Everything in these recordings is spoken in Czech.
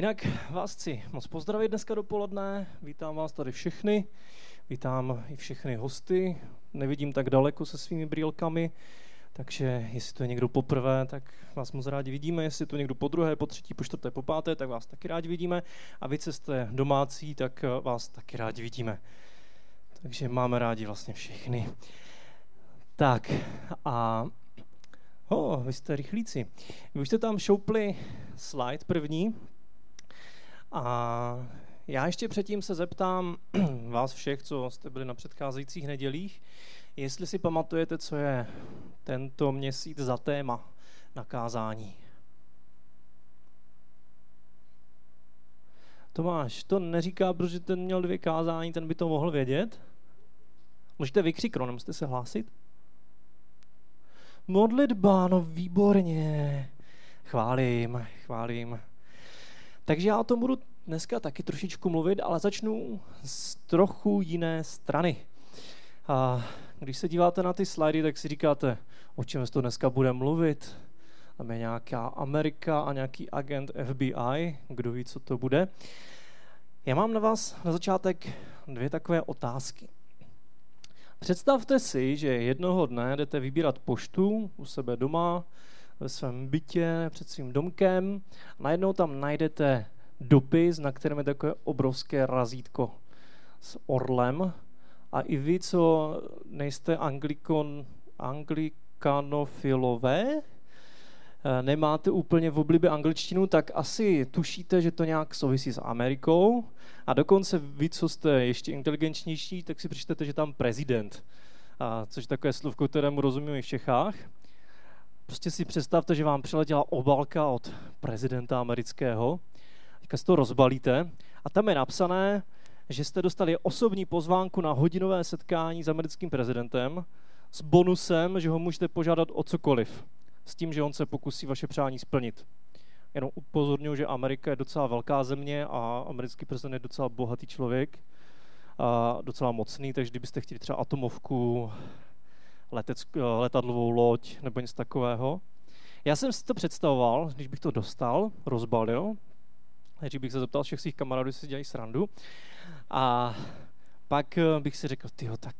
Jinak vás chci moc pozdravit dneska dopoledne, vítám vás tady všechny, vítám i všechny hosty, nevidím tak daleko se svými brýlkami, takže jestli to je někdo poprvé, tak vás moc rádi vidíme, jestli to je někdo po druhé, po třetí, po čtvrté, po páté, tak vás taky rádi vidíme a vy, co jste domácí, tak vás taky rádi vidíme. Takže máme rádi vlastně všechny. Tak a Oh, vy jste rychlíci. Vy už jste tam šoupli slide první a já ještě předtím se zeptám vás všech, co jste byli na předcházejících nedělích, jestli si pamatujete, co je tento měsíc za téma na kázání. Tomáš, to neříká, protože ten měl dvě kázání, ten by to mohl vědět. Můžete vykřiknout, nemusíte se hlásit. Modlitba, no výborně. Chválím, chválím. Takže já o tom budu dneska taky trošičku mluvit, ale začnu z trochu jiné strany. A když se díváte na ty slajdy, tak si říkáte, o čem se to dneska bude mluvit. Tam je nějaká Amerika a nějaký agent FBI, kdo ví, co to bude. Já mám na vás na začátek dvě takové otázky. Představte si, že jednoho dne jdete vybírat poštu u sebe doma, ve svém bytě, před svým domkem. Najednou tam najdete dopis, na kterém je takové obrovské razítko s orlem. A i vy, co nejste anglikon, anglikanofilové, eh, nemáte úplně v oblibě angličtinu, tak asi tušíte, že to nějak souvisí s Amerikou. A dokonce vy, co jste ještě inteligentnější, tak si přečtete, že tam prezident, a což je takové slovko, kterému rozumím i v Čechách. Prostě si představte, že vám přiletěla obalka od prezidenta amerického, teďka si to rozbalíte. A tam je napsané, že jste dostali osobní pozvánku na hodinové setkání s americkým prezidentem s bonusem, že ho můžete požádat o cokoliv, s tím, že on se pokusí vaše přání splnit. Jenom upozorňuji, že Amerika je docela velká země a americký prezident je docela bohatý člověk a docela mocný, takže kdybyste chtěli třeba atomovku, letec, letadlovou loď nebo něco takového. Já jsem si to představoval, když bych to dostal, rozbalil, než bych se zeptal všech svých kamarádů, jestli dělají srandu. A pak eh, bych si řekl, tyjo, tak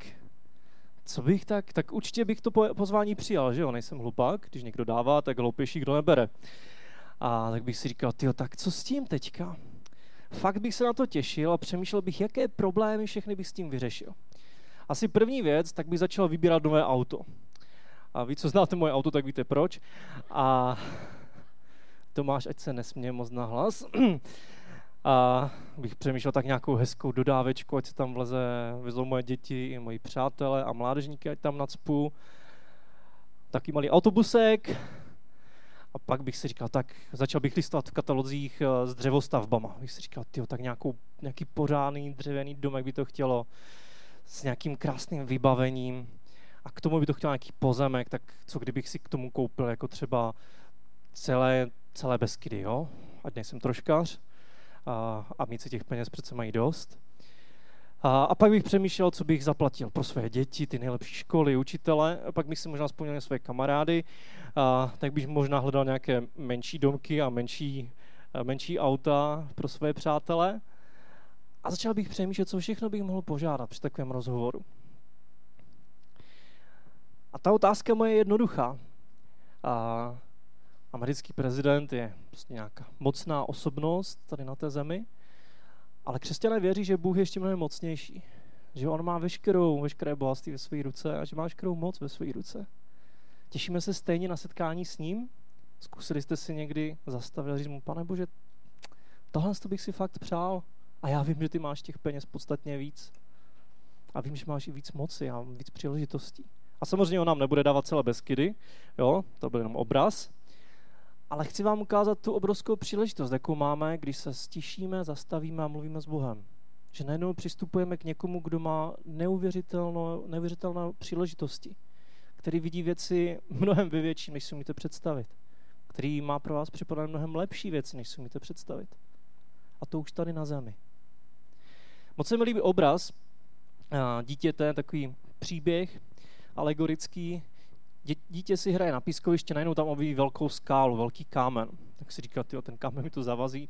co bych tak, tak určitě bych to pozvání přijal, že jo, nejsem hlupák, když někdo dává, tak hloupější, kdo nebere. A tak bych si říkal, tyjo, tak co s tím teďka? Fakt bych se na to těšil a přemýšlel bych, jaké problémy všechny bych s tím vyřešil. Asi první věc, tak bych začal vybírat nové auto. A vy, co znáte moje auto, tak víte proč. A Tomáš, ať se nesměje moc na hlas. A bych přemýšlel tak nějakou hezkou dodávečku, ať se tam vleze, vezou moje děti i moji přátelé a mládežníky, ať tam nacpu. Taký malý autobusek, a pak bych si říkal, tak začal bych listovat v katalozích eh, s dřevostavbama. Bych si říkal, tyjo, tak nějakou, nějaký pořádný dřevěný domek by to chtělo s nějakým krásným vybavením. A k tomu by to chtěl nějaký pozemek, tak co kdybych si k tomu koupil jako třeba celé, celé Beskydy, jo? Ať nejsem troškař a, a mít si těch peněz přece mají dost. A, a pak bych přemýšlel, co bych zaplatil pro své děti, ty nejlepší školy, učitele, a pak bych si možná vzpomněl na své kamarády, a, tak bych možná hledal nějaké menší domky a menší, menší auta pro své přátele. A začal bych přemýšlet, co všechno bych mohl požádat při takovém rozhovoru. A ta otázka moje je jednoduchá. A americký prezident je prostě nějaká mocná osobnost tady na té zemi, ale křesťané věří, že Bůh je ještě mnohem mocnější. Že on má veškerou, veškeré bohatství ve své ruce a že má veškerou moc ve své ruce. Těšíme se stejně na setkání s ním? Zkusili jste si někdy zastavit a říct mu, pane Bože, tohle bych si fakt přál a já vím, že ty máš těch peněz podstatně víc. A vím, že máš i víc moci a víc příležitostí. A samozřejmě on nám nebude dávat celé beskydy, jo, to byl jenom obraz, ale chci vám ukázat tu obrovskou příležitost, jakou máme, když se stišíme, zastavíme a mluvíme s Bohem. Že najednou přistupujeme k někomu, kdo má neuvěřitelnou, neuvěřitelné příležitosti, který vidí věci mnohem větší, než si umíte představit. Který má pro vás připravené mnohem lepší věci, než si umíte představit. A to už tady na zemi. Moc se mi líbí obraz dítěte, takový příběh alegorický, dítě si hraje na pískoviště, najednou tam objeví velkou skálu, velký kámen. Tak si říká, ten kámen mi to zavazí.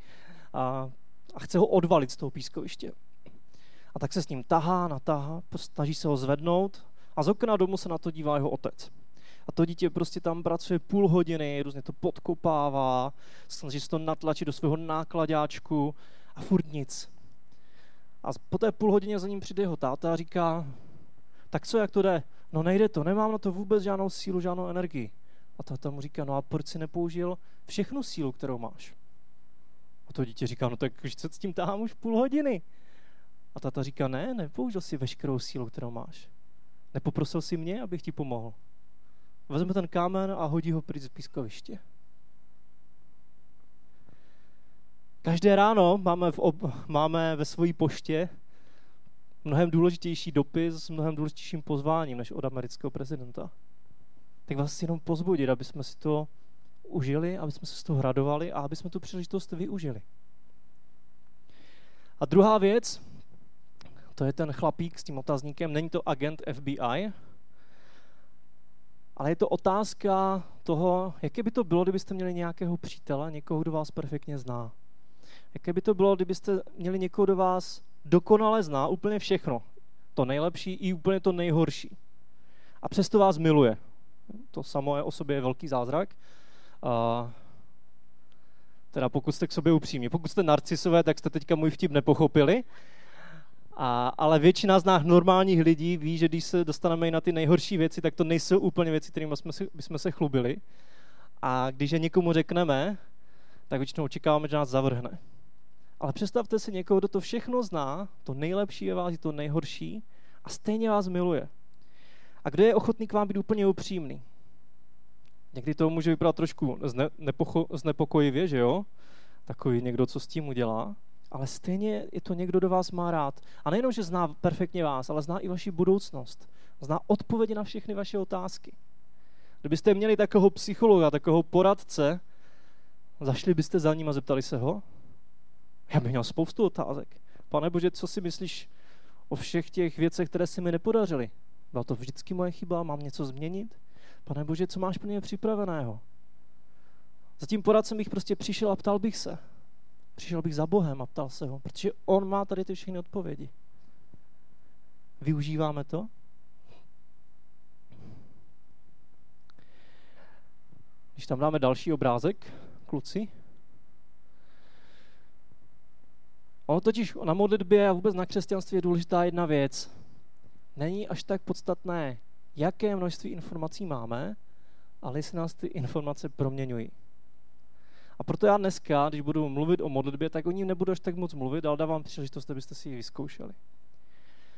a, a chce ho odvalit z toho pískoviště. A tak se s ním tahá, natáhá, snaží se ho zvednout a z okna domu se na to dívá jeho otec. A to dítě prostě tam pracuje půl hodiny, různě to podkopává, snaží se to natlačit do svého nákladáčku a furt nic. A po té půl hodině za ním přijde jeho táta a říká, tak co, jak to jde? No nejde to, nemám na to vůbec žádnou sílu, žádnou energii. A táta mu říká, no a proč si nepoužil všechnu sílu, kterou máš? A to dítě říká, no tak už se s tím tahám už půl hodiny. A tata říká, ne, nepoužil si veškerou sílu, kterou máš. Nepoprosil si mě, abych ti pomohl. Vezme ten kámen a hodí ho pryč z pískoviště. Každé ráno máme, v ob, máme ve své poště mnohem důležitější dopis s mnohem důležitějším pozváním než od amerického prezidenta. Tak vás jenom pozbudit, aby jsme si to užili, aby jsme se z toho radovali a aby jsme tu příležitost využili. A druhá věc, to je ten chlapík s tím otazníkem, není to agent FBI, ale je to otázka toho, jaké by to bylo, kdybyste měli nějakého přítele, někoho, kdo vás perfektně zná. Jaké by to bylo, kdybyste měli někoho, kdo vás dokonale zná úplně všechno. To nejlepší i úplně to nejhorší. A přesto vás miluje. To samo je o sobě je velký zázrak. A teda pokud jste k sobě upřímní. Pokud jste narcisové, tak jste teďka můj vtip nepochopili. A, ale většina z nás normálních lidí ví, že když se dostaneme i na ty nejhorší věci, tak to nejsou úplně věci, kterými jsme se, bychom se chlubili. A když je někomu řekneme, tak většinou očekáváme, že nás zavrhne. Ale představte si někoho, kdo to všechno zná, to nejlepší je vás, to nejhorší a stejně vás miluje. A kdo je ochotný k vám být úplně upřímný? Někdy to může vypadat trošku zne, nepocho, znepokojivě, že jo? Takový někdo, co s tím udělá. Ale stejně je to někdo, kdo vás má rád. A nejenom, že zná perfektně vás, ale zná i vaši budoucnost. Zná odpovědi na všechny vaše otázky. Kdybyste měli takového psychologa, takového poradce, zašli byste za ním a zeptali se ho? Já bych měl spoustu otázek. Pane Bože, co si myslíš o všech těch věcech, které se mi nepodařily? Byla to vždycky moje chyba? Mám něco změnit? Pane Bože, co máš pro mě připraveného? Za tím poradcem bych prostě přišel a ptal bych se. Přišel bych za Bohem a ptal se ho, protože on má tady ty všechny odpovědi. Využíváme to? Když tam dáme další obrázek, kluci. Ono totiž na modlitbě a vůbec na křesťanství je důležitá jedna věc. Není až tak podstatné, jaké množství informací máme, ale jestli nás ty informace proměňují. A proto já dneska, když budu mluvit o modlitbě, tak o ní nebudu až tak moc mluvit, ale dávám příležitost, abyste si ji vyzkoušeli.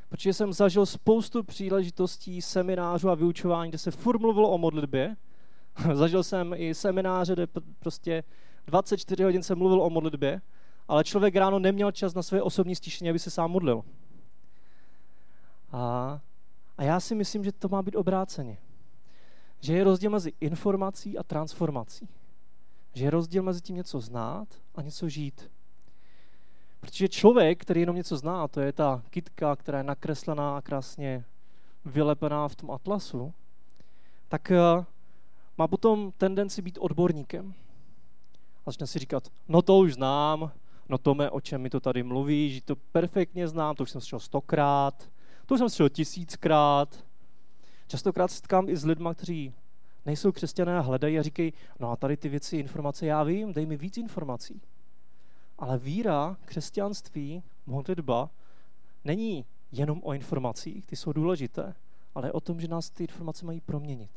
Protože jsem zažil spoustu příležitostí, seminářů a vyučování, kde se furt mluvilo o modlitbě. zažil jsem i semináře, kde prostě 24 hodin se mluvil o modlitbě, ale člověk ráno neměl čas na své osobní stišení, aby se sám modlil. A, a já si myslím, že to má být obráceně. Že je rozdíl mezi informací a transformací. Že je rozdíl mezi tím něco znát a něco žít. Protože člověk, který jenom něco zná, to je ta kitka, která je nakreslená a krásně vylepená v tom atlasu, tak eh, má potom tendenci být odborníkem. A začne si říkat, no to už znám, no Tome, o čem mi to tady mluví, že to perfektně znám, to už jsem slyšel stokrát, to už jsem slyšel tisíckrát. Častokrát se setkám i s lidmi, kteří nejsou křesťané a hledají a říkají, no a tady ty věci, informace já vím, dej mi víc informací. Ale víra, křesťanství, modlitba není jenom o informacích, ty jsou důležité, ale o tom, že nás ty informace mají proměnit.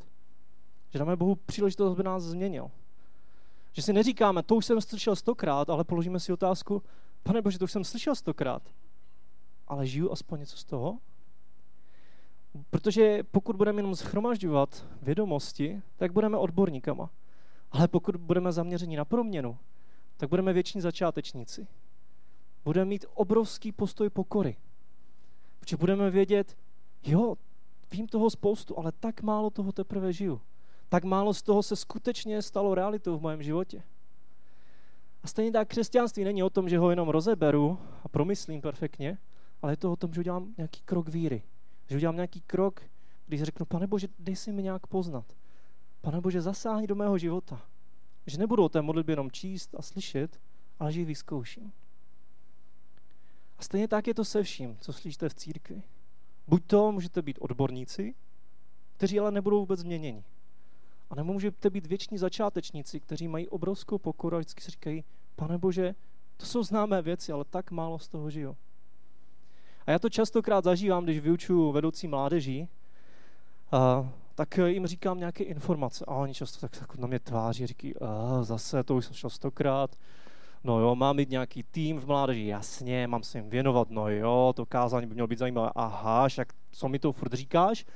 Že dáme Bohu příležitost, aby nás změnil. Že si neříkáme, to už jsem slyšel stokrát, ale položíme si otázku, pane Bože, to už jsem slyšel stokrát, ale žiju aspoň něco z toho? Protože pokud budeme jenom schromažďovat vědomosti, tak budeme odborníkama. Ale pokud budeme zaměření na proměnu, tak budeme věční začátečníci. Budeme mít obrovský postoj pokory. Protože budeme vědět, jo, vím toho spoustu, ale tak málo toho teprve žiju. Tak málo z toho se skutečně stalo realitou v mém životě. A stejně tak křesťanství není o tom, že ho jenom rozeberu a promyslím perfektně, ale je to o tom, že udělám nějaký krok víry. Že udělám nějaký krok, když řeknu, pane Bože, dej si mi nějak poznat. Pane Bože, zasáhni do mého života. Že nebudu o té modlitbě jenom číst a slyšet, ale že ji vyzkouším. A stejně tak je to se vším, co slyšíte v církvi. Buď to můžete být odborníci, kteří ale nebudou vůbec změněni. A nebo můžete být věční začátečníci, kteří mají obrovskou pokoru a vždycky si říkají, pane Bože, to jsou známé věci, ale tak málo z toho žiju. A já to častokrát zažívám, když vyučuju vedoucí mládeží, a, tak jim říkám nějaké informace a oni často tak, tak na mě tváří, říkají, zase to už jsem šel stokrát, no jo, mám mít nějaký tým v mládeži, jasně, mám se jim věnovat, no jo, to kázání by mělo být zajímavé, aha, však co mi to furt říkáš?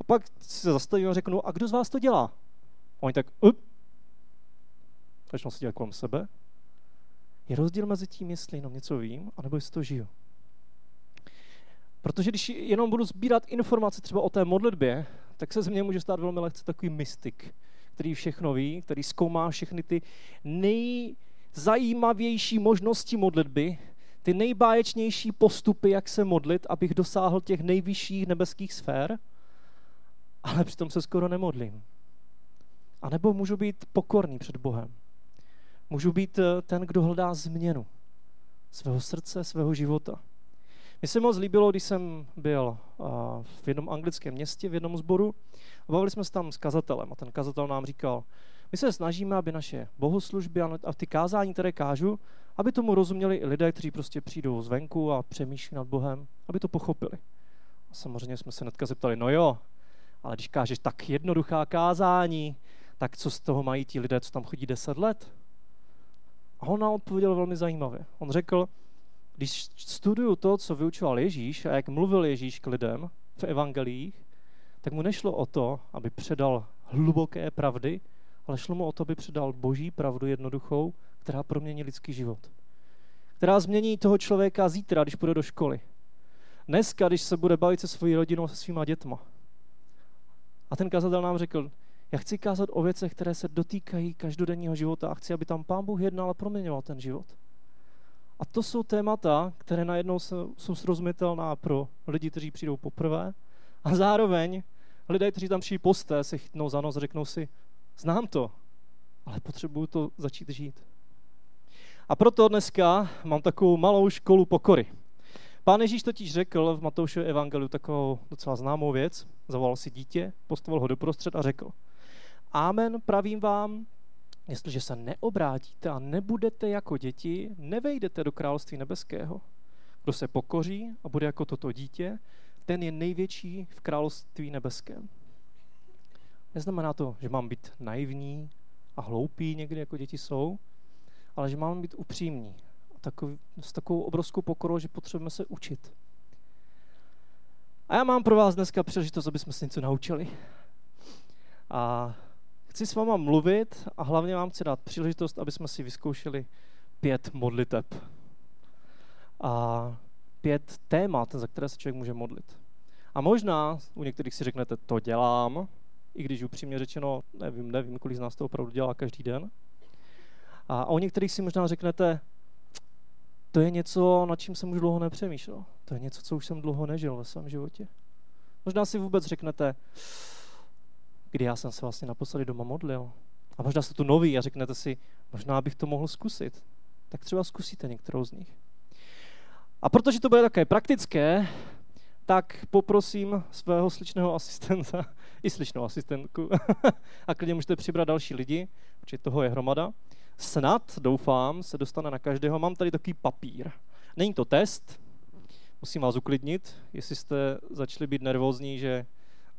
A pak se zastavím a řeknu, a kdo z vás to dělá? Oni tak, up, začnou se dělat kolem sebe. Je rozdíl mezi tím, jestli jenom něco vím, anebo jestli to žiju. Protože když jenom budu sbírat informace třeba o té modlitbě, tak se z mě může stát velmi lehce takový mystik, který všechno ví, který zkoumá všechny ty nejzajímavější možnosti modlitby, ty nejbáječnější postupy, jak se modlit, abych dosáhl těch nejvyšších nebeských sfér, ale přitom se skoro nemodlím. A nebo můžu být pokorný před Bohem. Můžu být eh, ten, kdo hledá změnu svého srdce, svého života. Mně se moc líbilo, když jsem byl v jednom anglickém městě, v jednom sboru, a bavili jsme se tam s kazatelem a ten kazatel nám říkal, my se snažíme, aby naše bohoslužby a ty kázání, které kážu, aby tomu rozuměli i lidé, kteří prostě přijdou zvenku a přemýšlí nad Bohem, aby to pochopili. A samozřejmě jsme se netka zeptali, no jo, ale když kážeš tak jednoduchá kázání, tak co z toho mají ti lidé, co tam chodí deset let? A on nám odpověděl velmi zajímavě. On řekl, když studuju to, co vyučoval Ježíš a jak mluvil Ježíš k lidem v evangelích, tak mu nešlo o to, aby předal hluboké pravdy, ale šlo mu o to, aby předal boží pravdu jednoduchou, která promění lidský život. Která změní toho člověka zítra, když půjde do školy. Dneska, když se bude bavit se svojí rodinou, se svýma dětma. A ten kazatel nám řekl, já chci kázat o věcech, které se dotýkají každodenního života a chci, aby tam Pán Bůh jednal a proměňoval ten život. A to jsou témata, které najednou jsou srozumitelná pro lidi, kteří přijdou poprvé a zároveň lidé, kteří tam přijdou posté, se chytnou za nos a řeknou si, znám to, ale potřebuju to začít žít. A proto dneska mám takovou malou školu pokory. Pán Ježíš totiž řekl v Matoušově evangeliu takovou docela známou věc. Zavolal si dítě, postavil ho doprostřed a řekl, Amen, pravím vám, Jestliže se neobrátíte a nebudete jako děti, nevejdete do království nebeského. Kdo se pokoří a bude jako toto dítě, ten je největší v království nebeském. Neznamená to, že mám být naivní a hloupý někdy, jako děti jsou, ale že mám být upřímní a takový, s takovou obrovskou pokorou, že potřebujeme se učit. A já mám pro vás dneska příležitost, aby jsme se něco naučili. A Chci s váma mluvit a hlavně vám chci dát příležitost, aby jsme si vyzkoušeli pět modliteb. A pět témat, za které se člověk může modlit. A možná u některých si řeknete, to dělám, i když upřímně řečeno, nevím, nevím, kolik z nás to opravdu dělá každý den. A, u některých si možná řeknete, to je něco, nad čím jsem už dlouho nepřemýšlel. To je něco, co už jsem dlouho nežil ve svém životě. Možná si vůbec řeknete, kdy já jsem se vlastně naposledy doma modlil. A možná jste tu nový a řeknete si, možná bych to mohl zkusit. Tak třeba zkusíte některou z nich. A protože to bude také praktické, tak poprosím svého sličného asistenta i sličnou asistentku a klidně můžete přibrat další lidi, protože toho je hromada. Snad, doufám, se dostane na každého. Mám tady takový papír. Není to test, musím vás uklidnit, jestli jste začali být nervózní, že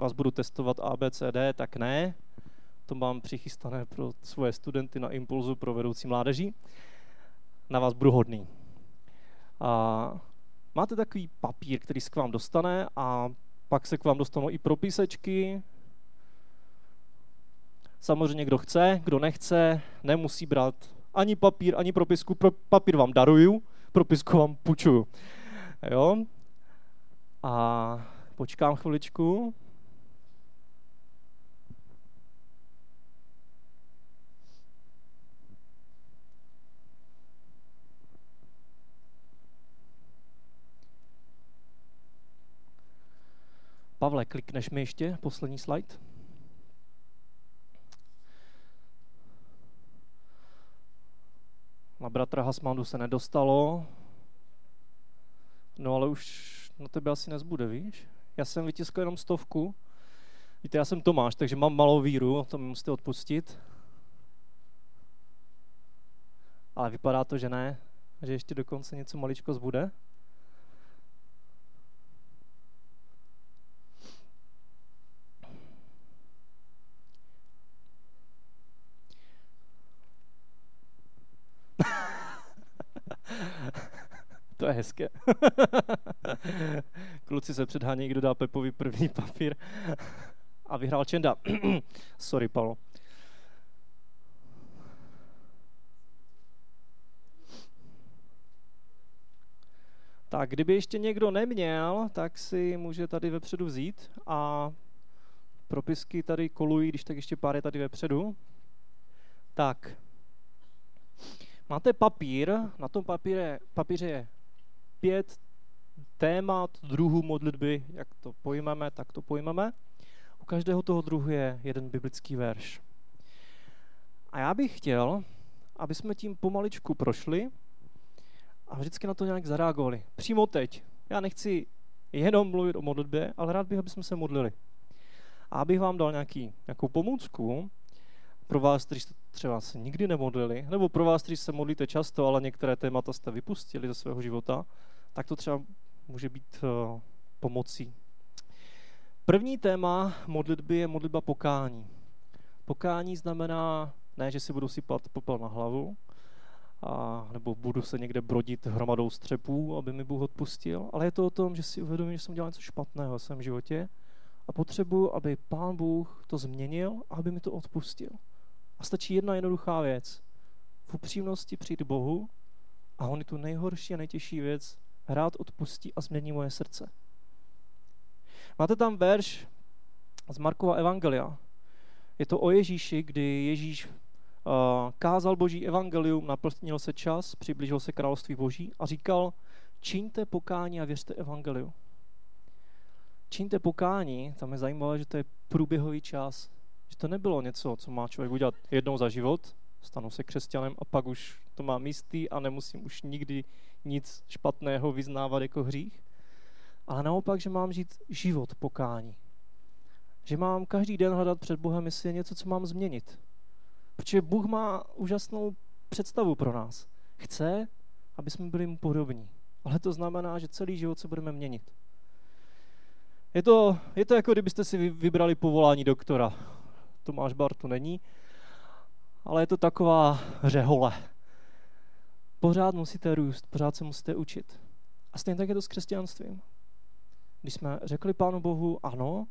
vás budu testovat ABCD, tak ne. To mám přichystané pro svoje studenty na Impulzu pro vedoucí mládeží. Na vás budu hodný. A máte takový papír, který se k vám dostane a pak se k vám dostanou i propisečky. Samozřejmě, kdo chce, kdo nechce, nemusí brát ani papír, ani propisku. Pro, papír vám daruju, propisku vám půjčuju. Jo? A počkám chviličku. Pavle, klikneš mi ještě poslední slide? bratra Hasmandu se nedostalo, no ale už na tebe asi nezbude, víš? Já jsem vytiskl jenom stovku. Víte, já jsem Tomáš, takže mám malou víru, to mi musíte odpustit. Ale vypadá to, že ne, že ještě dokonce něco maličko zbude. to je hezké. Kluci se předhání, kdo dá Pepovi první papír. A vyhrál Čenda. Sorry, Paolo. Tak kdyby ještě někdo neměl, tak si může tady vepředu vzít a propisky tady kolují, když tak ještě pár je tady vepředu. Tak, máte papír, na tom papíře, papíře je pět témat druhu modlitby, jak to pojmeme, tak to pojmeme. U každého toho druhu je jeden biblický verš. A já bych chtěl, aby jsme tím pomaličku prošli a vždycky na to nějak zareagovali. Přímo teď. Já nechci jenom mluvit o modlitbě, ale rád bych, aby jsme se modlili. A abych vám dal nějaký, nějakou pomůcku pro vás, kteří jste třeba se nikdy nemodlili, nebo pro vás, kteří se modlíte často, ale některé témata jste vypustili ze svého života, tak to třeba může být uh, pomocí. První téma modlitby je modlitba pokání. Pokání znamená ne, že si budu sypat popel na hlavu, a, nebo budu se někde brodit hromadou střepů, aby mi Bůh odpustil, ale je to o tom, že si uvědomím, že jsem dělal něco špatného v svém životě a potřebuji, aby Pán Bůh to změnil a aby mi to odpustil. A stačí jedna jednoduchá věc. V upřímnosti přijít Bohu a on je tu nejhorší a nejtěžší věc rád odpustí a změní moje srdce. Máte tam verš z Markova Evangelia. Je to o Ježíši, kdy Ježíš uh, kázal Boží evangelium, naplnil se čas, přiblížil se království Boží a říkal, čiňte pokání a věřte evangeliu. Čiňte pokání, tam je zajímavé, že to je průběhový čas, že to nebylo něco, co má člověk udělat jednou za život, stanu se křesťanem a pak už to mám jistý a nemusím už nikdy nic špatného vyznávat jako hřích, ale naopak, že mám žít život pokání. Že mám každý den hledat před Bohem, jestli je něco, co mám změnit. Protože Bůh má úžasnou představu pro nás. Chce, aby jsme byli mu podobní. Ale to znamená, že celý život se budeme měnit. Je to, je to jako kdybyste si vybrali povolání doktora. Tomáš Bar to není, ale je to taková řehole. Pořád musíte růst, pořád se musíte učit. A stejně tak je to s křesťanstvím. Když jsme řekli Pánu Bohu ano,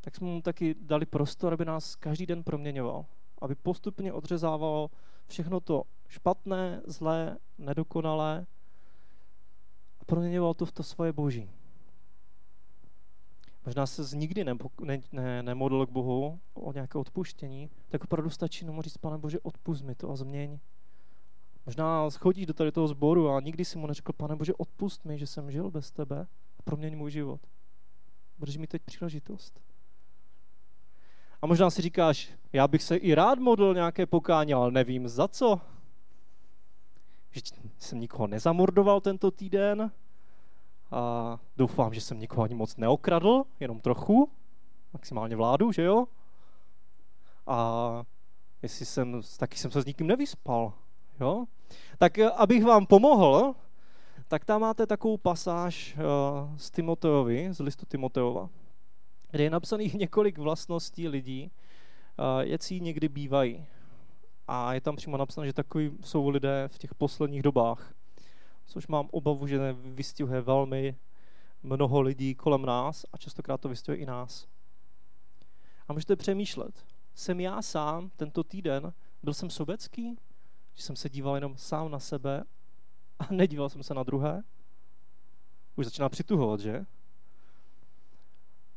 tak jsme mu taky dali prostor, aby nás každý den proměňoval. Aby postupně odřezával všechno to špatné, zlé, nedokonalé a proměňoval to v to svoje boží. Možná se nikdy ne, ne, ne, nemodlil k Bohu o nějaké odpuštění, tak opravdu stačí jenom říct, pane Bože, odpust mi to a změň. Možná chodíš do tady toho sboru a nikdy si mu neřekl, pane Bože, odpust mi, že jsem žil bez tebe a proměň můj život. Budeš mi teď příležitost. A možná si říkáš, já bych se i rád modlil nějaké pokání, ale nevím za co. Že jsem nikoho nezamordoval tento týden, a doufám, že jsem nikoho ani moc neokradl, jenom trochu, maximálně vládu, že jo? A jestli jsem, taky jsem se s nikým nevyspal, jo? Tak eh, abych vám pomohl, tak tam máte takovou pasáž uh, z Timoteovi, z listu Timoteova, kde je napsaných několik vlastností lidí, uh, jací někdy bývají. A je tam přímo napsané, že takový jsou lidé v těch posledních dobách což mám obavu, že vystihuje velmi mnoho lidí kolem nás a častokrát to vystihuje i nás. A můžete přemýšlet, jsem já sám tento týden, byl jsem sobecký, že jsem se díval jenom sám na sebe a nedíval jsem se na druhé? Už začíná přituhovat, že?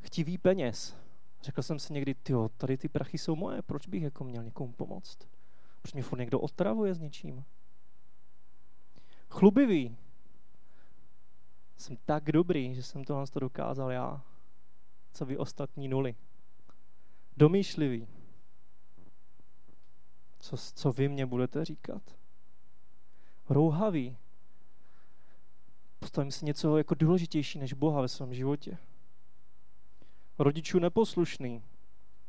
Chtivý peněz. Řekl jsem si někdy, tyjo, tady ty prachy jsou moje, proč bych jako měl někomu pomoct? Proč mě furt někdo otravuje s něčím? Chlubivý. Jsem tak dobrý, že jsem tohle to dokázal já. Co vy ostatní nuly. Domýšlivý. Co, co vy mě budete říkat? rouhavý. Postavím si něco jako důležitější než Boha ve svém životě. Rodičů neposlušný.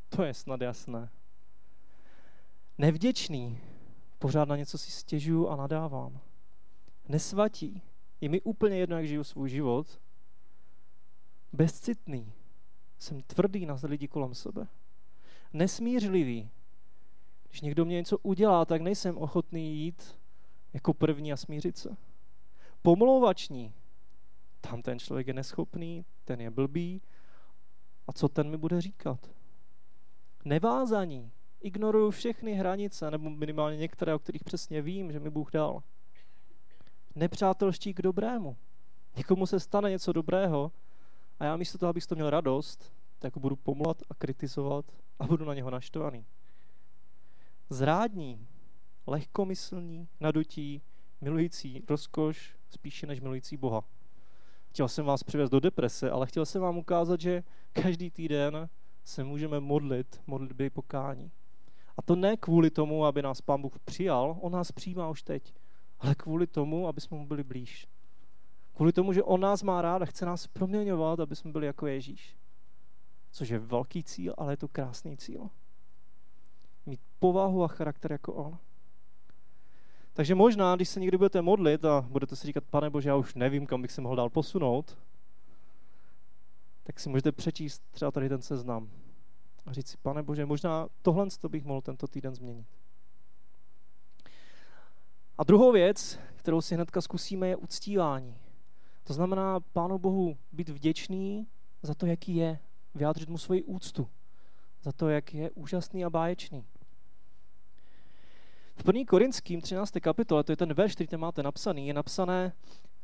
To je snad jasné. Nevděčný. Pořád na něco si stěžuju a nadávám. Nesvatí. Je mi úplně jedno, jak žiju svůj život. Bezcitný. Jsem tvrdý na lidi kolem sebe. Nesmířlivý. Když někdo mě něco udělá, tak nejsem ochotný jít jako první a smířit se. Pomlouvační. Tam ten člověk je neschopný, ten je blbý. A co ten mi bude říkat? Nevázaní. Ignoruju všechny hranice, nebo minimálně některé, o kterých přesně vím, že mi Bůh dal. Nepřátelští k dobrému. Někomu se stane něco dobrého a já místo toho, abych to měl radost, tak budu pomlat a kritizovat a budu na něho naštvaný. Zrádní, lehkomyslní, nadutí, milující rozkoš spíše než milující Boha. Chtěl jsem vás přivést do deprese, ale chtěl jsem vám ukázat, že každý týden se můžeme modlit modlitby pokání. A to ne kvůli tomu, aby nás Pán Bůh přijal, on nás přijímá už teď, ale kvůli tomu, aby jsme mu byli blíž. Kvůli tomu, že on nás má rád a chce nás proměňovat, aby jsme byli jako Ježíš. Což je velký cíl, ale je to krásný cíl. Mít povahu a charakter jako on. Takže možná, když se někdy budete modlit a budete si říkat, pane Bože, já už nevím, kam bych se mohl dál posunout, tak si můžete přečíst třeba tady ten seznam a říct si, pane Bože, možná tohle to bych mohl tento týden změnit. A druhou věc, kterou si hnedka zkusíme, je uctívání. To znamená Pánu Bohu být vděčný za to, jaký je, vyjádřit mu svoji úctu, za to, jak je úžasný a báječný. V 1. Korinským 13. kapitole, to je ten verš, který tam máte napsaný, je napsané,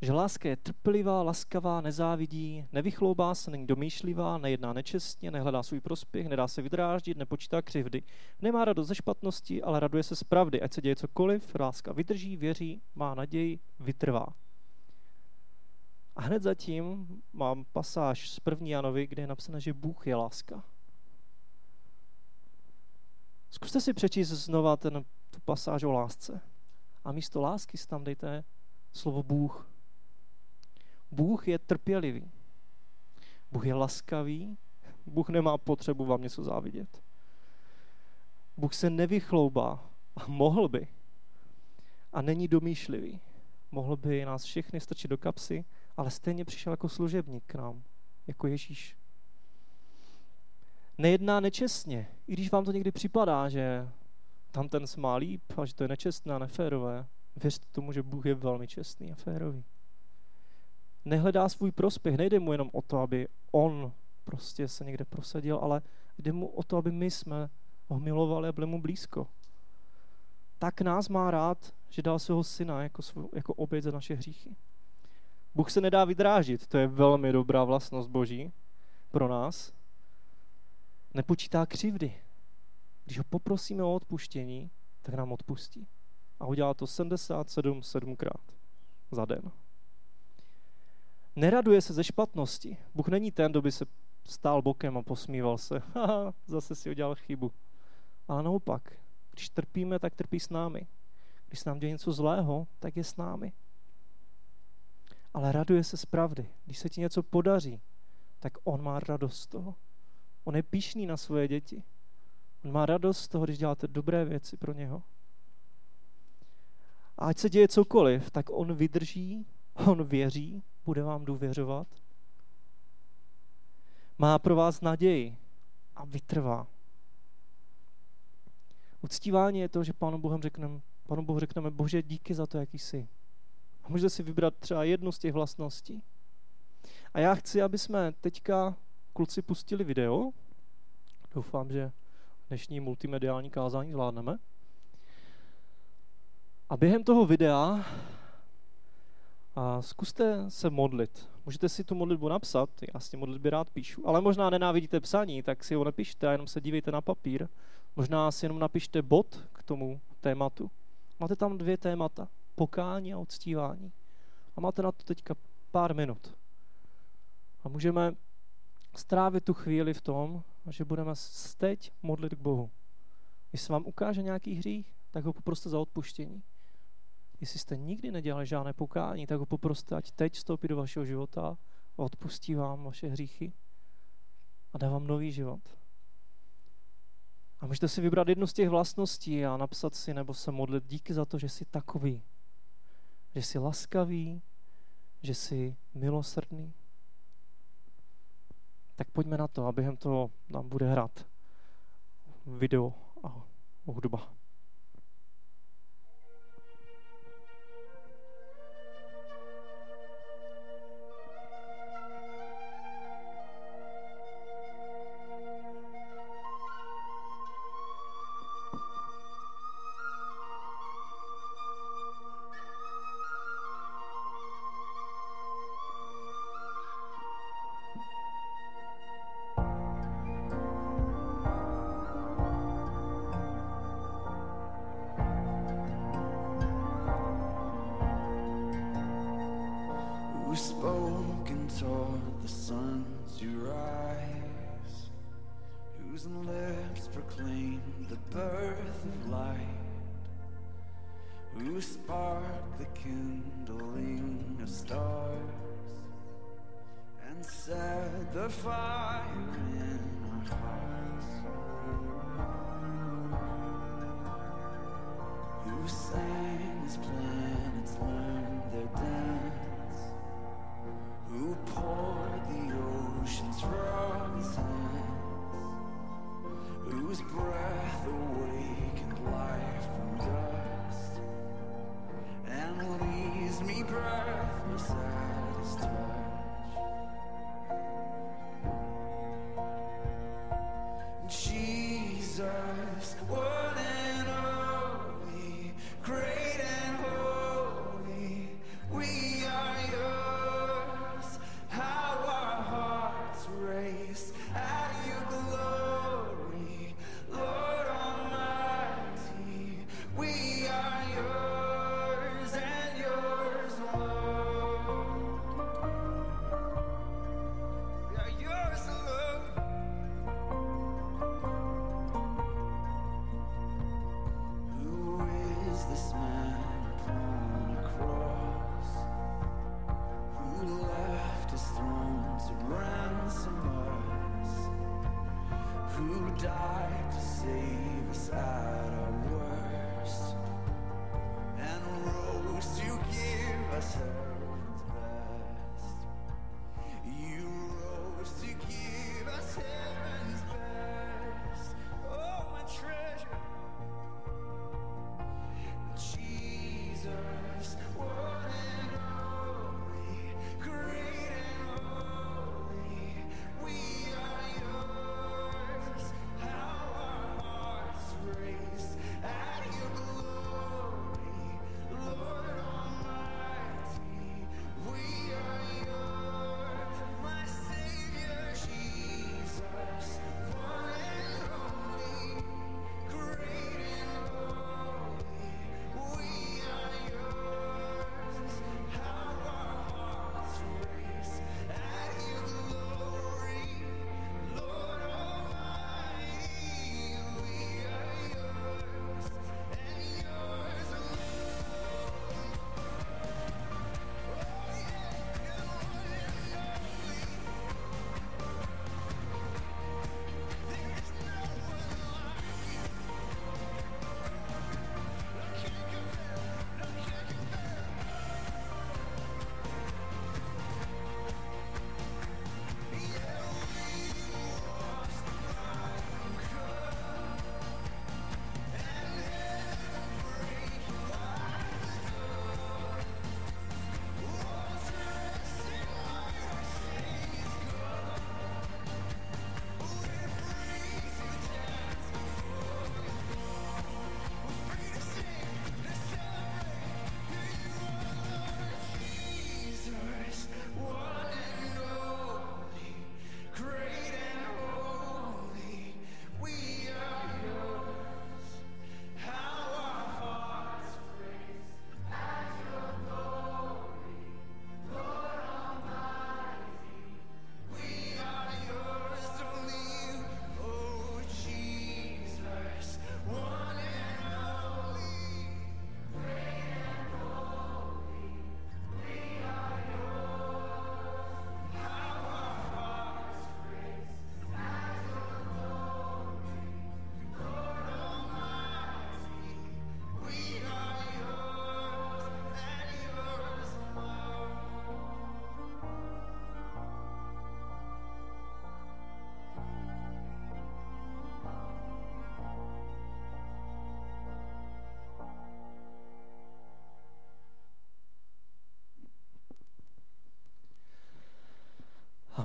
že láska je trpělivá, laskavá, nezávidí, nevychloubá se, není domýšlivá, nejedná nečestně, nehledá svůj prospěch, nedá se vydráždit, nepočítá křivdy. Nemá radost ze špatnosti, ale raduje se z pravdy. Ať se děje cokoliv, láska vydrží, věří, má naději, vytrvá. A hned zatím mám pasáž z první Janovi, kde je napsané, že Bůh je láska. Zkuste si přečíst znova ten, tu pasáž o lásce. A místo lásky si tam dejte slovo Bůh. Bůh je trpělivý. Bůh je laskavý. Bůh nemá potřebu vám něco závidět. Bůh se nevychloubá a mohl by. A není domýšlivý. Mohl by nás všechny strčit do kapsy, ale stejně přišel jako služebník k nám, jako Ježíš. Nejedná nečestně, i když vám to někdy připadá, že tam ten smá líp a že to je nečestné a neférové, věřte tomu, že Bůh je velmi čestný a férový nehledá svůj prospěch. Nejde mu jenom o to, aby on prostě se někde prosadil, ale jde mu o to, aby my jsme ho milovali a byli mu blízko. Tak nás má rád, že dal svého syna jako, svou, jako oběť za naše hříchy. Bůh se nedá vydrážit, to je velmi dobrá vlastnost Boží pro nás. Nepočítá křivdy. Když ho poprosíme o odpuštění, tak nám odpustí. A udělá to 77 sedmkrát za den. Neraduje se ze špatnosti. Bůh není ten, kdo by se stál bokem a posmíval se. Haha, zase si udělal chybu. Ale naopak, když trpíme, tak trpí s námi. Když se nám děje něco zlého, tak je s námi. Ale raduje se z pravdy. Když se ti něco podaří, tak on má radost z toho. On je pišný na svoje děti. On má radost z toho, když děláte dobré věci pro něho. A ať se děje cokoliv, tak on vydrží, on věří bude vám důvěřovat, má pro vás naději a vytrvá. Uctívání je to, že Pánu Bohem řekneme, Pánu Bohu řekneme, Bože, díky za to, jaký jsi. A můžete si vybrat třeba jednu z těch vlastností. A já chci, aby jsme teďka kluci pustili video. Doufám, že dnešní multimediální kázání zvládneme. A během toho videa a zkuste se modlit. Můžete si tu modlitbu napsat, já s tím modlitby rád píšu, ale možná nenávidíte psaní, tak si ho napište a jenom se dívejte na papír. Možná si jenom napište bod k tomu tématu. Máte tam dvě témata, pokání a uctívání. A máte na to teďka pár minut. A můžeme strávit tu chvíli v tom, že budeme teď modlit k Bohu. Se vám ukáže nějaký hřích, tak ho poproste za odpuštění. jestli jste nikdy nedělali žádné pokání, tak ho poproste, ať teď vstoupí do vašeho života a odpustí vám vaše hříchy a dá vám nový život. A můžete si vybrat jednu z těch vlastností a napsat si nebo se modlit díky za to, že jsi takový. Že jsi laskavý, že jsi milosrdný. Tak pojďme na to a během toho nám bude hrát video a hudba. the fire.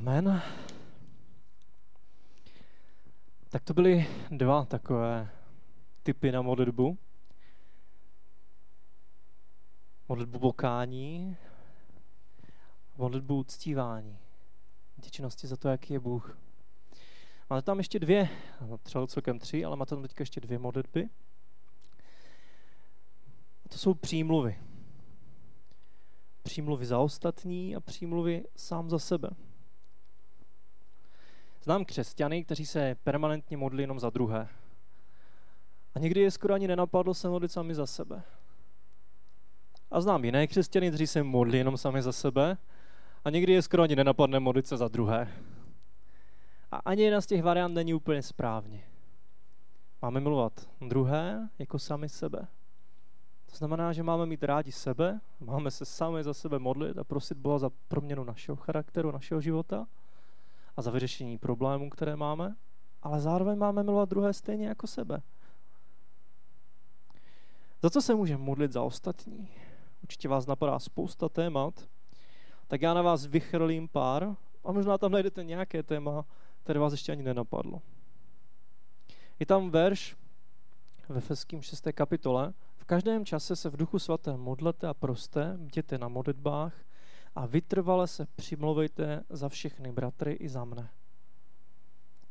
Amen. Tak to byly dva takové typy na modlitbu. Modlitbu bokání, modlitbu uctívání. Vděčnosti za to, jaký je Bůh. Máte tam ještě dvě, třeba celkem tři, ale máte tam teďka ještě dvě modlitby. A to jsou přímluvy. Přímluvy za ostatní a přímluvy sám za sebe. Znám křesťany, kteří se permanentně modlí jenom za druhé. A někdy je skoro ani nenapadlo se modlit sami za sebe. A znám jiné křesťany, kteří se modlí jenom sami za sebe a někdy je skoro ani nenapadne modlit se za druhé. A ani jedna z těch variant není úplně správně. Máme milovat druhé jako sami sebe. To znamená, že máme mít rádi sebe, máme se sami za sebe modlit a prosit Boha za proměnu našeho charakteru, našeho života a za vyřešení problémů, které máme, ale zároveň máme milovat druhé stejně jako sebe. Za co se můžeme modlit za ostatní? Určitě vás napadá spousta témat, tak já na vás vychrlím pár a možná tam najdete nějaké téma, které vás ještě ani nenapadlo. Je tam verš ve Feským 6. kapitole. V každém čase se v duchu svatém modlete a proste, bděte na modlitbách a vytrvale se přimlouvejte za všechny bratry i za mne.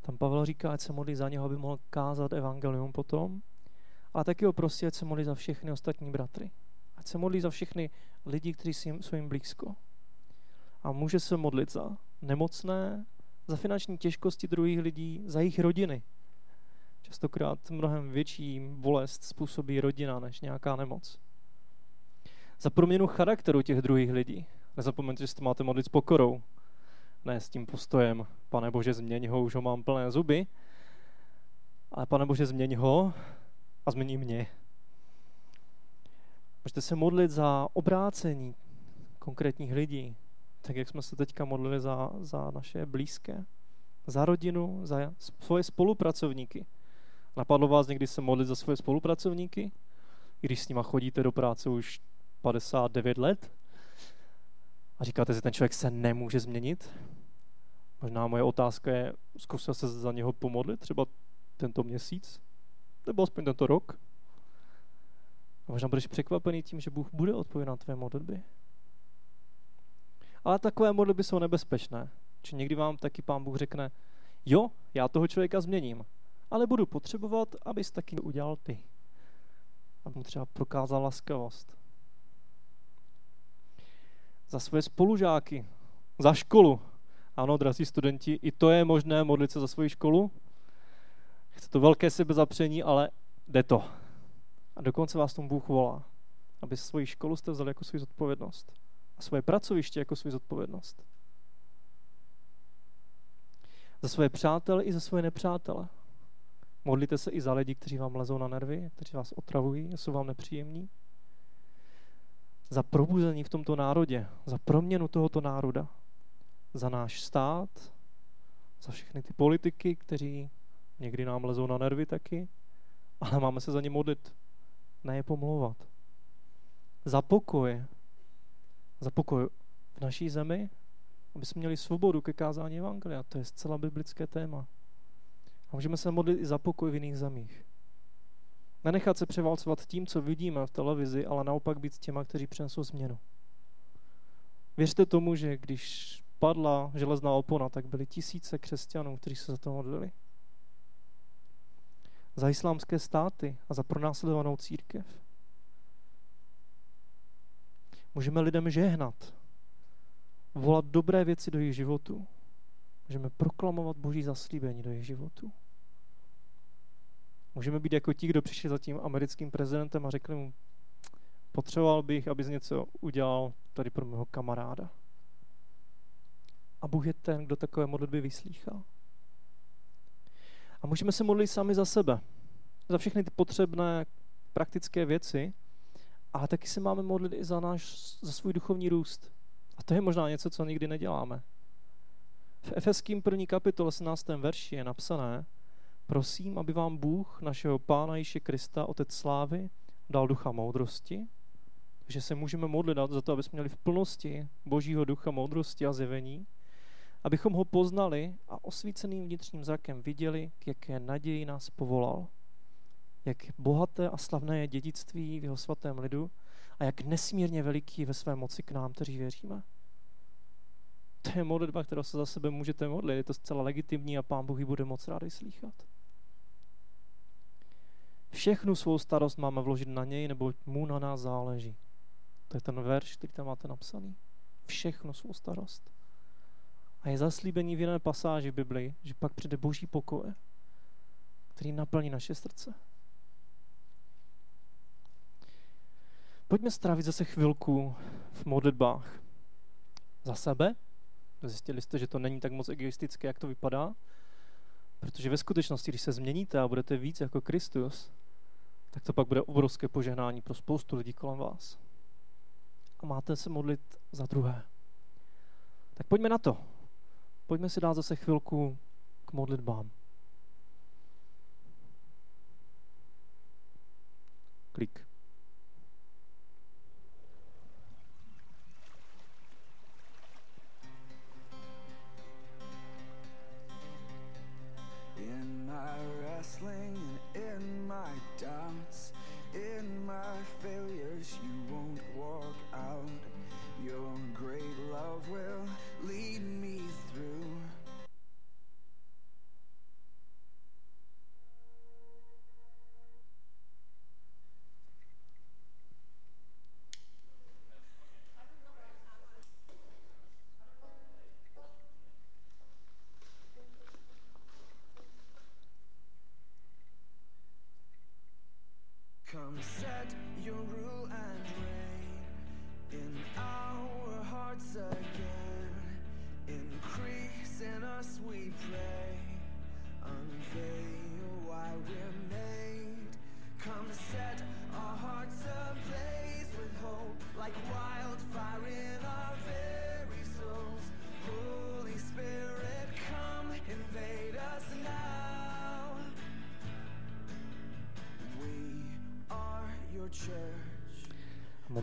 Tam Pavel říká, ať se modlí za něho, aby mohl kázat evangelium potom, ale taky ho prosí, ať se modlí za všechny ostatní bratry. Ať se modlí za všechny lidi, kteří jsou jim blízko. A může se modlit za nemocné, za finanční těžkosti druhých lidí, za jejich rodiny. Častokrát mnohem větší bolest způsobí rodina než nějaká nemoc. Za proměnu charakteru těch druhých lidí. Nezapomeňte, že se máte modlit s pokorou. Ne s tím postojem, pane Bože, změň ho, už ho mám plné zuby. Ale pane Bože, změň ho a změní mě. Můžete se modlit za obrácení konkrétních lidí, tak jak jsme se teďka modlili za, za naše blízké, za rodinu, za svoje spolupracovníky. Napadlo vás někdy se modlit za svoje spolupracovníky, když s nima chodíte do práce už 59 let a říkáte si, ten člověk se nemůže změnit? Možná moje otázka je, zkusil se za něho pomodlit třeba tento měsíc, nebo aspoň tento rok? A možná budeš překvapený tím, že Bůh bude odpovědět na tvé modlitby. Ale takové modlitby jsou nebezpečné. Či někdy vám taky pán Bůh řekne, jo, já toho člověka změním, ale budu potřebovat, abys taky udělal ty. Aby mu třeba prokázal laskavost. Za své spolužáky, za školu. Ano, drazí studenti, i to je možné modlit se za svoji školu. Chce to velké sebezapření, ale jde to. A dokonce vás tomu Bůh volá, aby svoji školu jste vzali jako svou zodpovědnost a svoje pracoviště jako svou zodpovědnost. Za svoje přátele i za svoje nepřátele. Modlíte se i za lidi, kteří vám lezou na nervy, kteří vás otravují, jsou vám nepříjemní. Za probuzení v tomto národě, za proměnu tohoto národa, za náš stát, za všechny ty politiky, kteří někdy nám lezou na nervy taky, ale máme se za ně modlit, ne je pomlouvat. Za pokoj, za pokoj v naší zemi, aby jsme měli svobodu ke kázání Evangelia. To je zcela biblické téma. A můžeme se modlit i za pokoj v jiných zemích. Nenechat se převalcovat tím, co vidíme v televizi, ale naopak být těma, kteří přinesou změnu. Věřte tomu, že když padla železná opona, tak byly tisíce křesťanů, kteří se za to modlili. Za islámské státy a za pronásledovanou církev. Můžeme lidem žehnat, volat dobré věci do jejich životu. Můžeme proklamovat boží zaslíbení do jejich životu. Můžeme být jako ti, kdo přišli za tím americkým prezidentem a řekli mu, potřeboval bych, abys něco udělal tady pro mého kamaráda. A Bůh je ten, kdo takové modlitby vyslýchá. A můžeme se modlit sami za sebe. Za všechny ty potřebné praktické věci, ale taky se máme modlit i za, náš, za svůj duchovní růst. A to je možná něco, co nikdy neděláme. V Efeským první kapitole 17. verši je napsané, prosím, aby vám Bůh, našeho Pána Ježíše Krista, Otec slávy, dal ducha moudrosti, že se můžeme modlit za to, aby jsme měli v plnosti Božího ducha moudrosti a zjevení, abychom ho poznali a osvíceným vnitřním zrakem viděli, k jaké naději nás povolal. Jak bohaté a slavné je dědictví v jeho svatém lidu a jak nesmírně veliký ve své moci k nám, kteří věříme. To je modlitba, kterou se za sebe můžete modlit. Je to zcela legitimní a Pán Bůh ji bude moc rád slýchat. Všechnu svou starost máme vložit na něj, nebo mu na nás záleží. To je ten verš, který tam máte napsaný. Všechnu svou starost. A je zaslíbení v jiné pasáži v Biblii, že pak přijde boží pokoje, který naplní naše srdce. Pojďme strávit zase chvilku v modlitbách. Za sebe. Zjistili jste, že to není tak moc egoistické, jak to vypadá. Protože ve skutečnosti, když se změníte a budete víc jako Kristus, tak to pak bude obrovské požehnání pro spoustu lidí kolem vás. A máte se modlit za druhé. Tak pojďme na to. Pojďme si dát zase chvilku k modlitbám. Klik.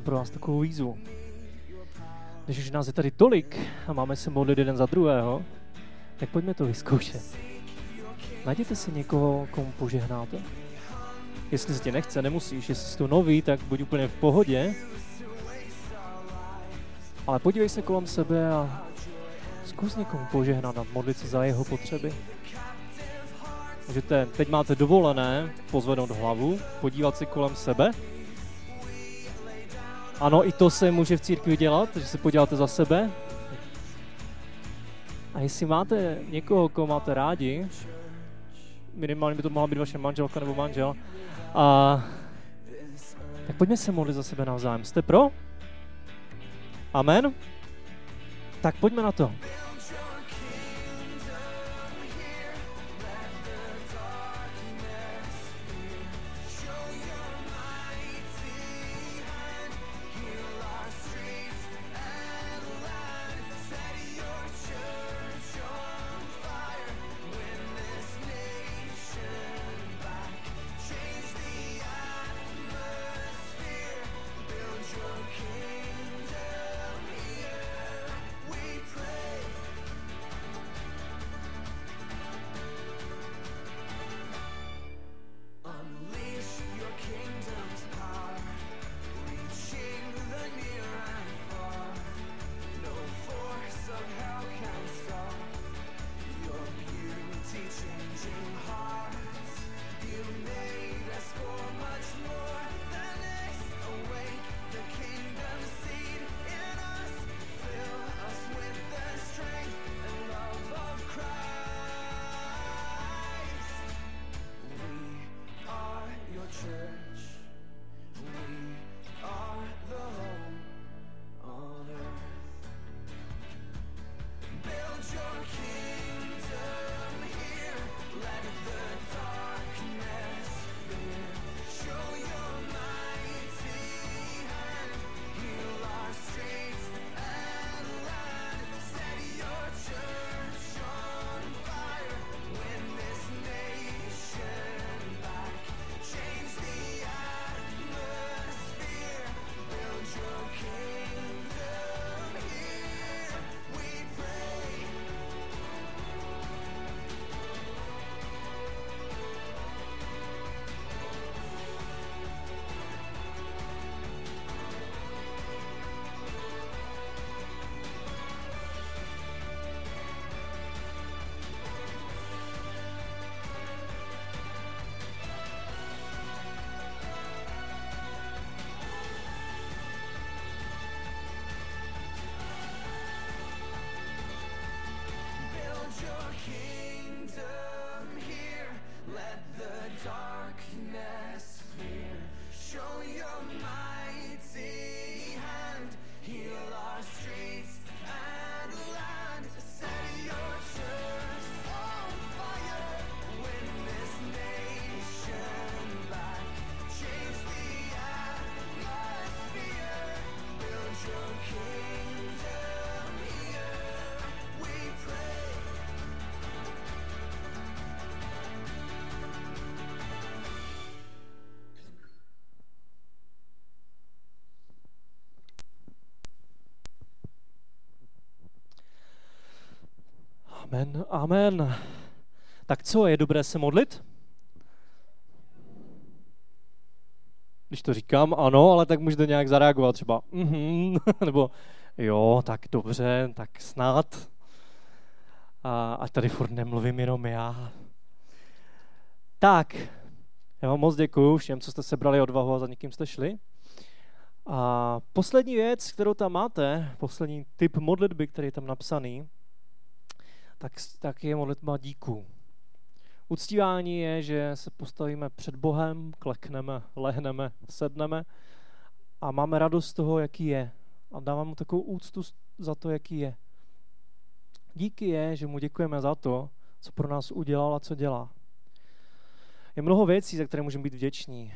Pro vás takovou výzvu. Když už nás je tady tolik a máme se modlit jeden za druhého, tak pojďme to vyzkoušet. Najděte si někoho, komu požehnáte. Jestli se tě nechce, nemusíš. Jestli jsi tu nový, tak buď úplně v pohodě. Ale podívej se kolem sebe a zkus někomu požehnat a modlit se za jeho potřeby. Můžete, teď máte dovolené pozvednout hlavu, podívat se kolem sebe. Ano, i to se může v církvi dělat, že se podíváte za sebe. A jestli máte někoho, koho máte rádi, minimálně by to mohla být vaše manželka nebo manžel, a, tak pojďme se modlit za sebe navzájem. Jste pro? Amen? Tak pojďme na to. Amen, amen. Tak co, je dobré se modlit? Když to říkám, ano, ale tak můžete nějak zareagovat třeba, mm-hmm, nebo jo, tak dobře, tak snad. A, a tady furt nemluvím jenom já. Tak, já vám moc děkuji všem, co jste sebrali odvahu a za někým jste šli. A poslední věc, kterou tam máte, poslední typ modlitby, který je tam napsaný, tak, tak je modlitba díků. Uctívání je, že se postavíme před Bohem, klekneme, lehneme, sedneme a máme radost z toho, jaký je. A dávám mu takovou úctu za to, jaký je. Díky je, že mu děkujeme za to, co pro nás udělal a co dělá. Je mnoho věcí, za které můžeme být vděční.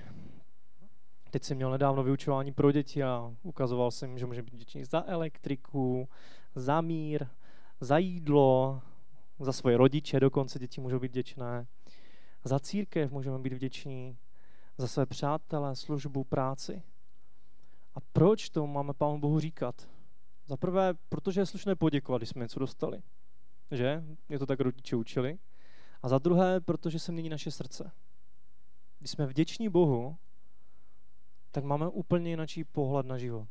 Teď jsem měl nedávno vyučování pro děti a ukazoval jsem, že můžeme být vděční za elektriku, za mír, za jídlo, za svoje rodiče dokonce děti můžou být vděčné. Za církev můžeme být vděční, za své přátelé, službu, práci. A proč to máme Pánu Bohu říkat? Za prvé, protože je slušné poděkovat, když jsme něco dostali. Že? Je to tak rodiče učili. A za druhé, protože se mění naše srdce. Když jsme vděční Bohu, tak máme úplně jiný pohled na život.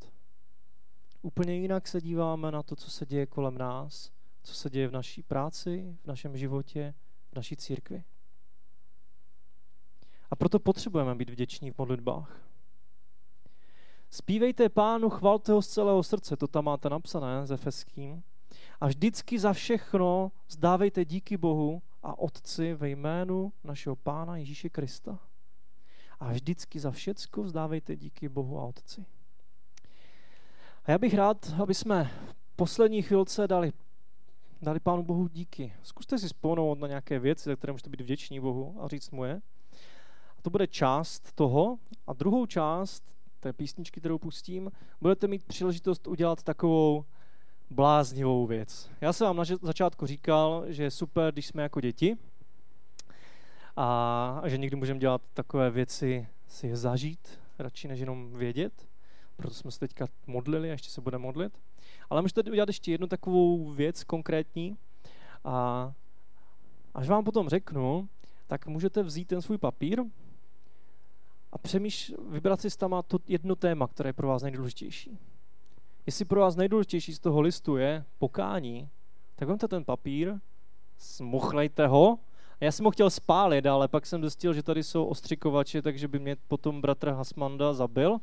Úplně jinak se díváme na to, co se děje kolem nás, co se děje v naší práci, v našem životě, v naší církvi. A proto potřebujeme být vděční v modlitbách. Spívejte pánu, chvalte ho z celého srdce, to tam máte napsané ze Feským. A vždycky za všechno zdávejte díky Bohu a Otci ve jménu našeho Pána Ježíše Krista. A vždycky za všecko vzdávejte díky Bohu a Otci. A já bych rád, aby jsme v poslední chvilce dali, dali Pánu Bohu díky. Zkuste si spomenout na nějaké věci, za které můžete být vděční Bohu a říct mu je. A to bude část toho. A druhou část té písničky, kterou pustím, budete mít příležitost udělat takovou bláznivou věc. Já jsem vám na začátku říkal, že je super, když jsme jako děti, a, že někdy můžeme dělat takové věci, si je zažít, radši než jenom vědět. Proto jsme se teďka modlili a ještě se budeme modlit. Ale můžete udělat ještě jednu takovou věc konkrétní. A až vám potom řeknu, tak můžete vzít ten svůj papír a přemýš, vybrat si tam to jedno téma, které je pro vás nejdůležitější. Jestli pro vás nejdůležitější z toho listu je pokání, tak vemte ten papír, smuchlejte ho já jsem ho chtěl spálit, ale pak jsem zjistil, že tady jsou ostřikovače, takže by mě potom bratr Hasmanda zabil,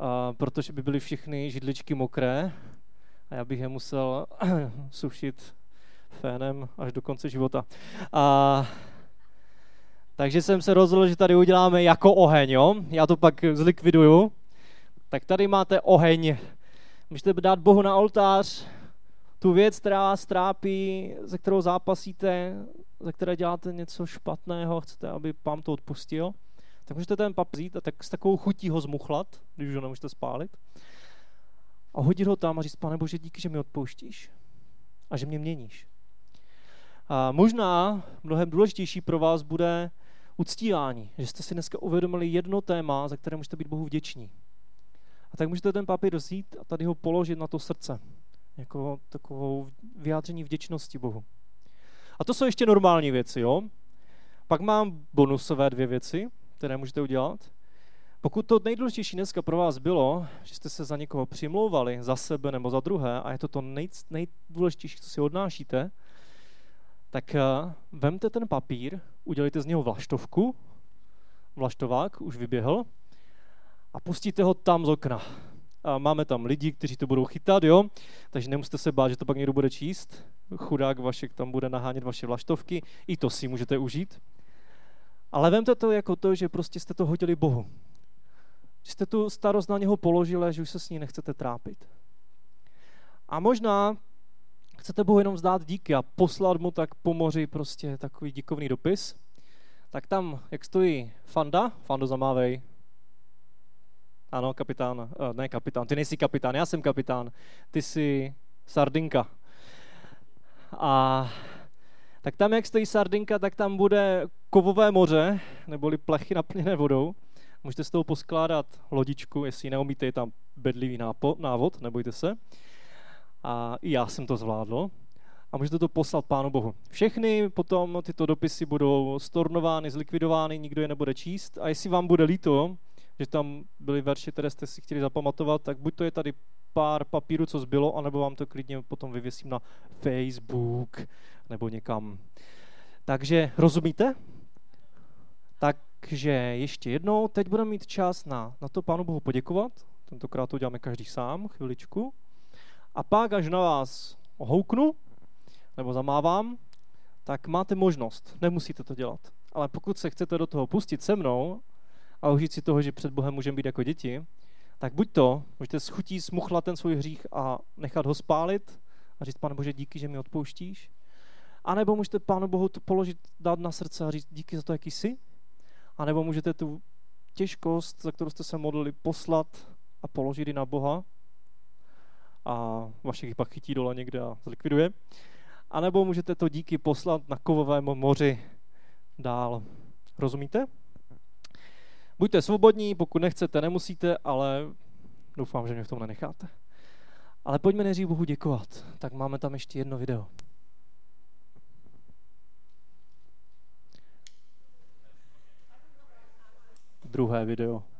a, protože by byly všechny židličky mokré a já bych je musel sušit fénem až do konce života. A, takže jsem se rozhodl, že tady uděláme jako oheň, jo? Já to pak zlikviduju. Tak tady máte oheň. Můžete dát Bohu na oltář tu věc, která vás trápí, ze kterou zápasíte, za které děláte něco špatného, chcete, aby pán to odpustil, tak můžete ten pap vzít a tak s takovou chutí ho zmuchlat, když už ho nemůžete spálit, a hodit ho tam a říct, pane Bože, díky, že mi odpouštíš a že mě měníš. A možná mnohem důležitější pro vás bude uctívání, že jste si dneska uvědomili jedno téma, za které můžete být Bohu vděční. A tak můžete ten papír vzít a tady ho položit na to srdce, jako takovou vyjádření vděčnosti Bohu. A to jsou ještě normální věci, jo? Pak mám bonusové dvě věci, které můžete udělat. Pokud to nejdůležitější dneska pro vás bylo, že jste se za někoho přimlouvali, za sebe nebo za druhé, a je to to nej, nejdůležitější, co si odnášíte, tak uh, vemte ten papír, udělejte z něho vlaštovku, vlaštovák už vyběhl, a pustíte ho tam z okna. A máme tam lidi, kteří to budou chytat, jo? Takže nemusíte se bát, že to pak někdo bude číst chudák Vašek tam bude nahánět vaše vlaštovky, i to si můžete užít. Ale vemte to jako to, že prostě jste to hodili Bohu. Že jste tu starost na něho položili, že už se s ní nechcete trápit. A možná chcete Bohu jenom zdát díky a poslat mu tak po moři prostě takový díkovný dopis, tak tam, jak stojí Fanda, Fando zamávej, ano, kapitán, eh, ne kapitán, ty nejsi kapitán, já jsem kapitán, ty jsi sardinka. A tak tam, jak stojí sardinka, tak tam bude kovové moře, neboli plechy naplněné vodou. Můžete z toho poskládat lodičku, jestli neumíte, je tam bedlivý nápo, návod, nebojte se. A i já jsem to zvládl. a můžete to poslat Pánu Bohu. Všechny potom tyto dopisy budou stornovány, zlikvidovány, nikdo je nebude číst a jestli vám bude líto, že tam byly verše, které jste si chtěli zapamatovat, tak buď to je tady pár papírů, co zbylo, anebo vám to klidně potom vyvěsím na Facebook nebo někam. Takže rozumíte? Takže ještě jednou, teď budeme mít čas na, na to Pánu Bohu poděkovat. Tentokrát to uděláme každý sám, chviličku. A pak, až na vás houknu, nebo zamávám, tak máte možnost, nemusíte to dělat. Ale pokud se chcete do toho pustit se mnou a užít si toho, že před Bohem můžeme být jako děti, tak buď to, můžete schutí smuchlat ten svůj hřích a nechat ho spálit a říct, pane Bože, díky, že mi odpouštíš. A nebo můžete Pánu Bohu to položit, dát na srdce a říct, díky za to, jaký jsi. A nebo můžete tu těžkost, za kterou jste se modlili, poslat a položit ji na Boha a vašich pak chytí dole někde a zlikviduje. A nebo můžete to díky poslat na kovovém moři dál. Rozumíte? Buďte svobodní, pokud nechcete, nemusíte, ale doufám, že mě v tom nenecháte. Ale pojďme nejdřív Bohu děkovat. Tak máme tam ještě jedno video. Druhé video.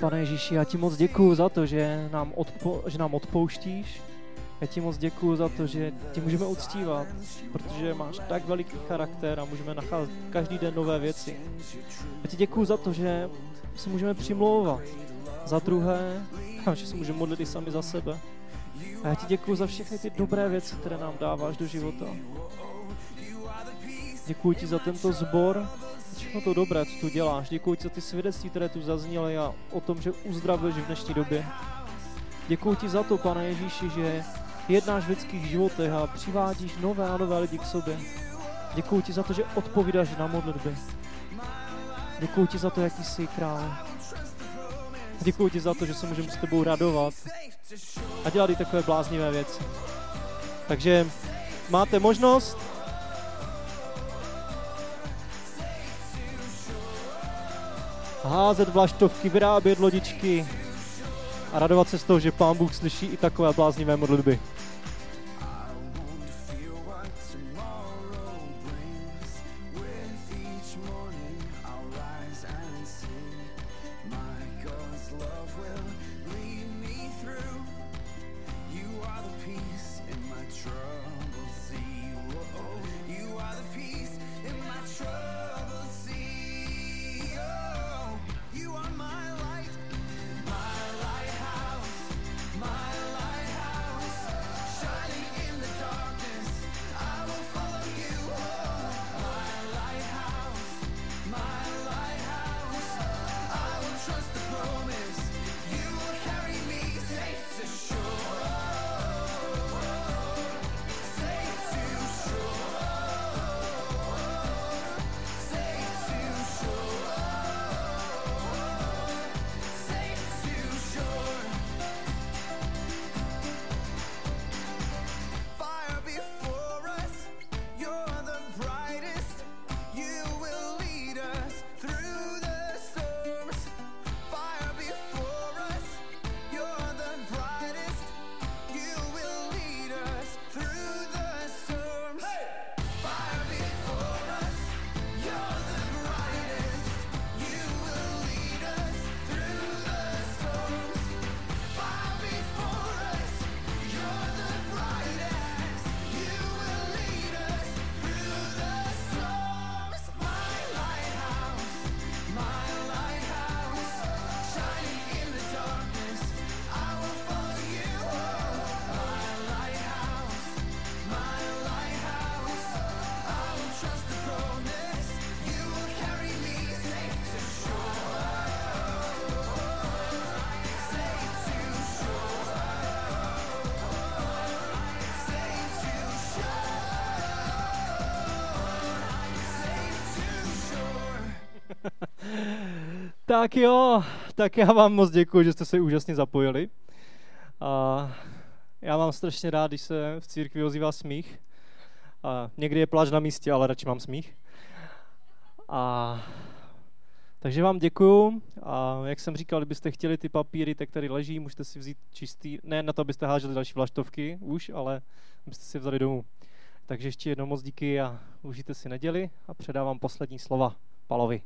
Pane Ježíši, já ti moc děkuju za to, že nám, odpo, že nám odpouštíš. Já ti moc děkuju za to, že tě můžeme uctívat, protože máš tak veliký charakter a můžeme nacházet každý den nové věci. Já ti děkuju za to, že se můžeme přimlouvat za druhé a že se můžeme modlit i sami za sebe. A já ti děkuju za všechny ty dobré věci, které nám dáváš do života. Děkuji ti za tento zbor, všechno to dobré, co tu děláš. Děkuji za ty svědectví, které tu zazněly a o tom, že uzdravuješ v dnešní době. Děkuji ti za to, pane Ježíši, že jednáš v lidských životech a přivádíš nové a nové lidi k sobě. Děkuji ti za to, že odpovídáš na modlitby. Děkuji ti za to, jaký jsi král. Děkuji ti za to, že se můžeme s tebou radovat a dělat i takové bláznivé věci. Takže máte možnost házet vlaštovky, vyrábět lodičky a radovat se z toho, že Pán Bůh slyší i takové bláznivé modlitby. Tak jo, tak já vám moc děkuji, že jste se úžasně zapojili. A já mám strašně rád, když se v církvi ozývá smích. A někdy je pláč na místě, ale radši mám smích. A takže vám děkuju a jak jsem říkal, kdybyste chtěli ty papíry, tak tady leží, můžete si vzít čistý, ne na to, abyste háželi další vlaštovky už, ale abyste si vzali domů. Takže ještě jednou moc díky a užijte si neděli a předávám poslední slova Palovi.